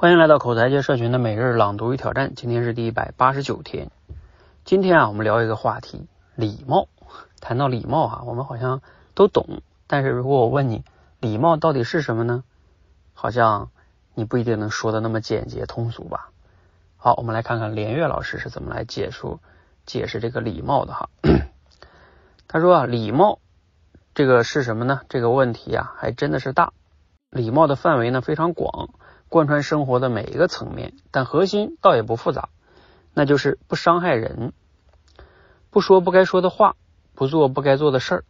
欢迎来到口才界社群的每日朗读与挑战，今天是第一百八十九天。今天啊，我们聊一个话题，礼貌。谈到礼貌哈，我们好像都懂，但是如果我问你，礼貌到底是什么呢？好像你不一定能说的那么简洁通俗吧。好，我们来看看连岳老师是怎么来解说解释这个礼貌的哈。他说啊，礼貌这个是什么呢？这个问题啊，还真的是大。礼貌的范围呢非常广。贯穿生活的每一个层面，但核心倒也不复杂，那就是不伤害人，不说不该说的话，不做不该做的事儿。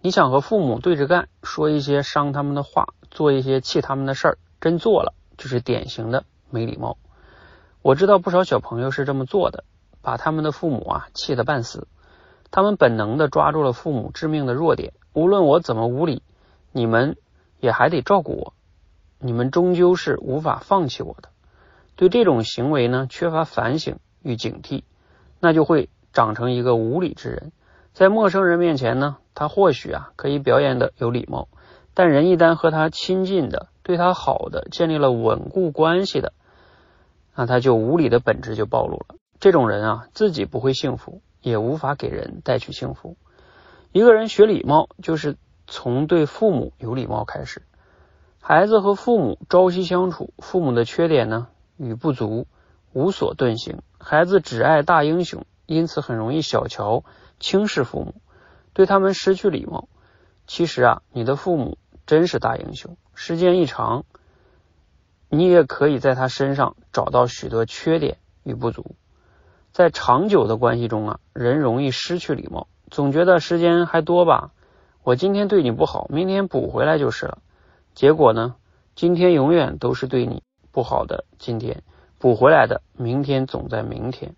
你想和父母对着干，说一些伤他们的话，做一些气他们的事儿，真做了就是典型的没礼貌。我知道不少小朋友是这么做的，把他们的父母啊气得半死。他们本能的抓住了父母致命的弱点，无论我怎么无理，你们也还得照顾我。你们终究是无法放弃我的。对这种行为呢，缺乏反省与警惕，那就会长成一个无理之人。在陌生人面前呢，他或许啊可以表演的有礼貌，但人一旦和他亲近的、对他好的、建立了稳固关系的，那他就无理的本质就暴露了。这种人啊，自己不会幸福，也无法给人带去幸福。一个人学礼貌，就是从对父母有礼貌开始。孩子和父母朝夕相处，父母的缺点呢与不足无所遁形。孩子只爱大英雄，因此很容易小瞧、轻视父母，对他们失去礼貌。其实啊，你的父母真是大英雄。时间一长，你也可以在他身上找到许多缺点与不足。在长久的关系中啊，人容易失去礼貌，总觉得时间还多吧，我今天对你不好，明天补回来就是了。结果呢？今天永远都是对你不好的，今天补回来的，明天总在明天。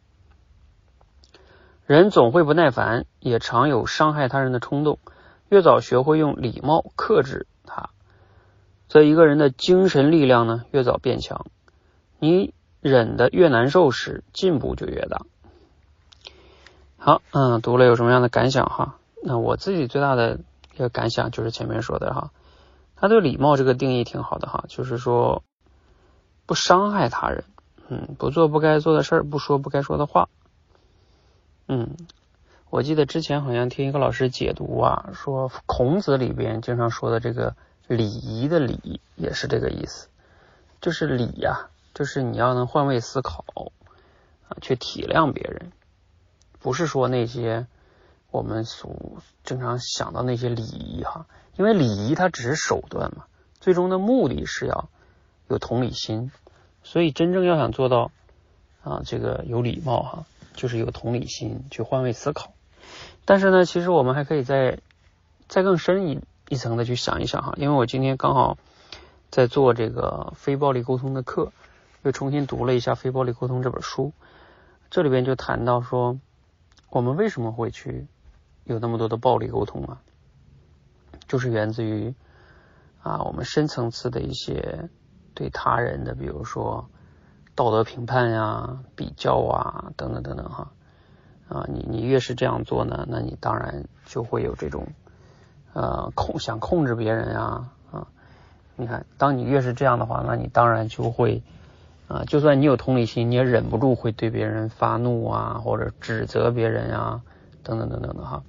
人总会不耐烦，也常有伤害他人的冲动。越早学会用礼貌克制他，则一个人的精神力量呢越早变强。你忍的越难受时，进步就越大。好，嗯，读了有什么样的感想哈？那我自己最大的一个感想就是前面说的哈。他对礼貌这个定义挺好的哈，就是说不伤害他人，嗯，不做不该做的事儿，不说不该说的话，嗯，我记得之前好像听一个老师解读啊，说孔子里边经常说的这个礼仪的礼也是这个意思，就是礼呀，就是你要能换位思考啊，去体谅别人，不是说那些我们所经常想到那些礼仪哈。因为礼仪它只是手段嘛，最终的目的是要有同理心，所以真正要想做到啊这个有礼貌哈，就是有同理心去换位思考。但是呢，其实我们还可以再再更深一一层的去想一想哈，因为我今天刚好在做这个非暴力沟通的课，又重新读了一下《非暴力沟通》这本书，这里边就谈到说，我们为什么会去有那么多的暴力沟通啊？就是源自于啊，我们深层次的一些对他人的，比如说道德评判呀、比较啊等等等等哈啊，你你越是这样做呢，那你当然就会有这种呃控想控制别人啊啊，你看，当你越是这样的话，那你当然就会啊，就算你有同理心，你也忍不住会对别人发怒啊，或者指责别人啊等等等等的哈。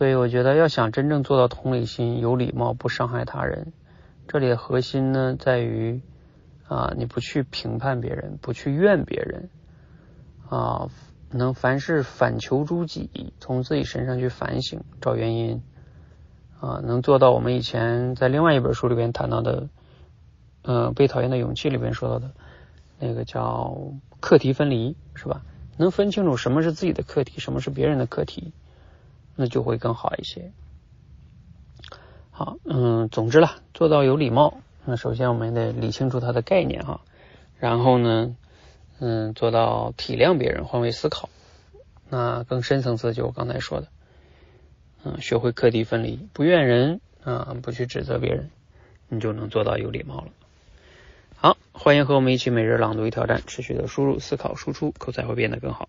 所以我觉得，要想真正做到同理心、有礼貌、不伤害他人，这里的核心呢，在于啊，你不去评判别人，不去怨别人，啊，能凡事反求诸己，从自己身上去反省、找原因，啊，能做到我们以前在另外一本书里边谈到的，嗯，被讨厌的勇气里边说到的那个叫课题分离，是吧？能分清楚什么是自己的课题，什么是别人的课题。那就会更好一些。好，嗯，总之了，做到有礼貌，那首先我们得理清楚它的概念哈，然后呢，嗯，做到体谅别人、换位思考。那更深层次，就我刚才说的，嗯，学会课题分离，不怨人啊，不去指责别人，你就能做到有礼貌了。好，欢迎和我们一起每日朗读与挑战，持续的输入、思考、输出，口才会变得更好。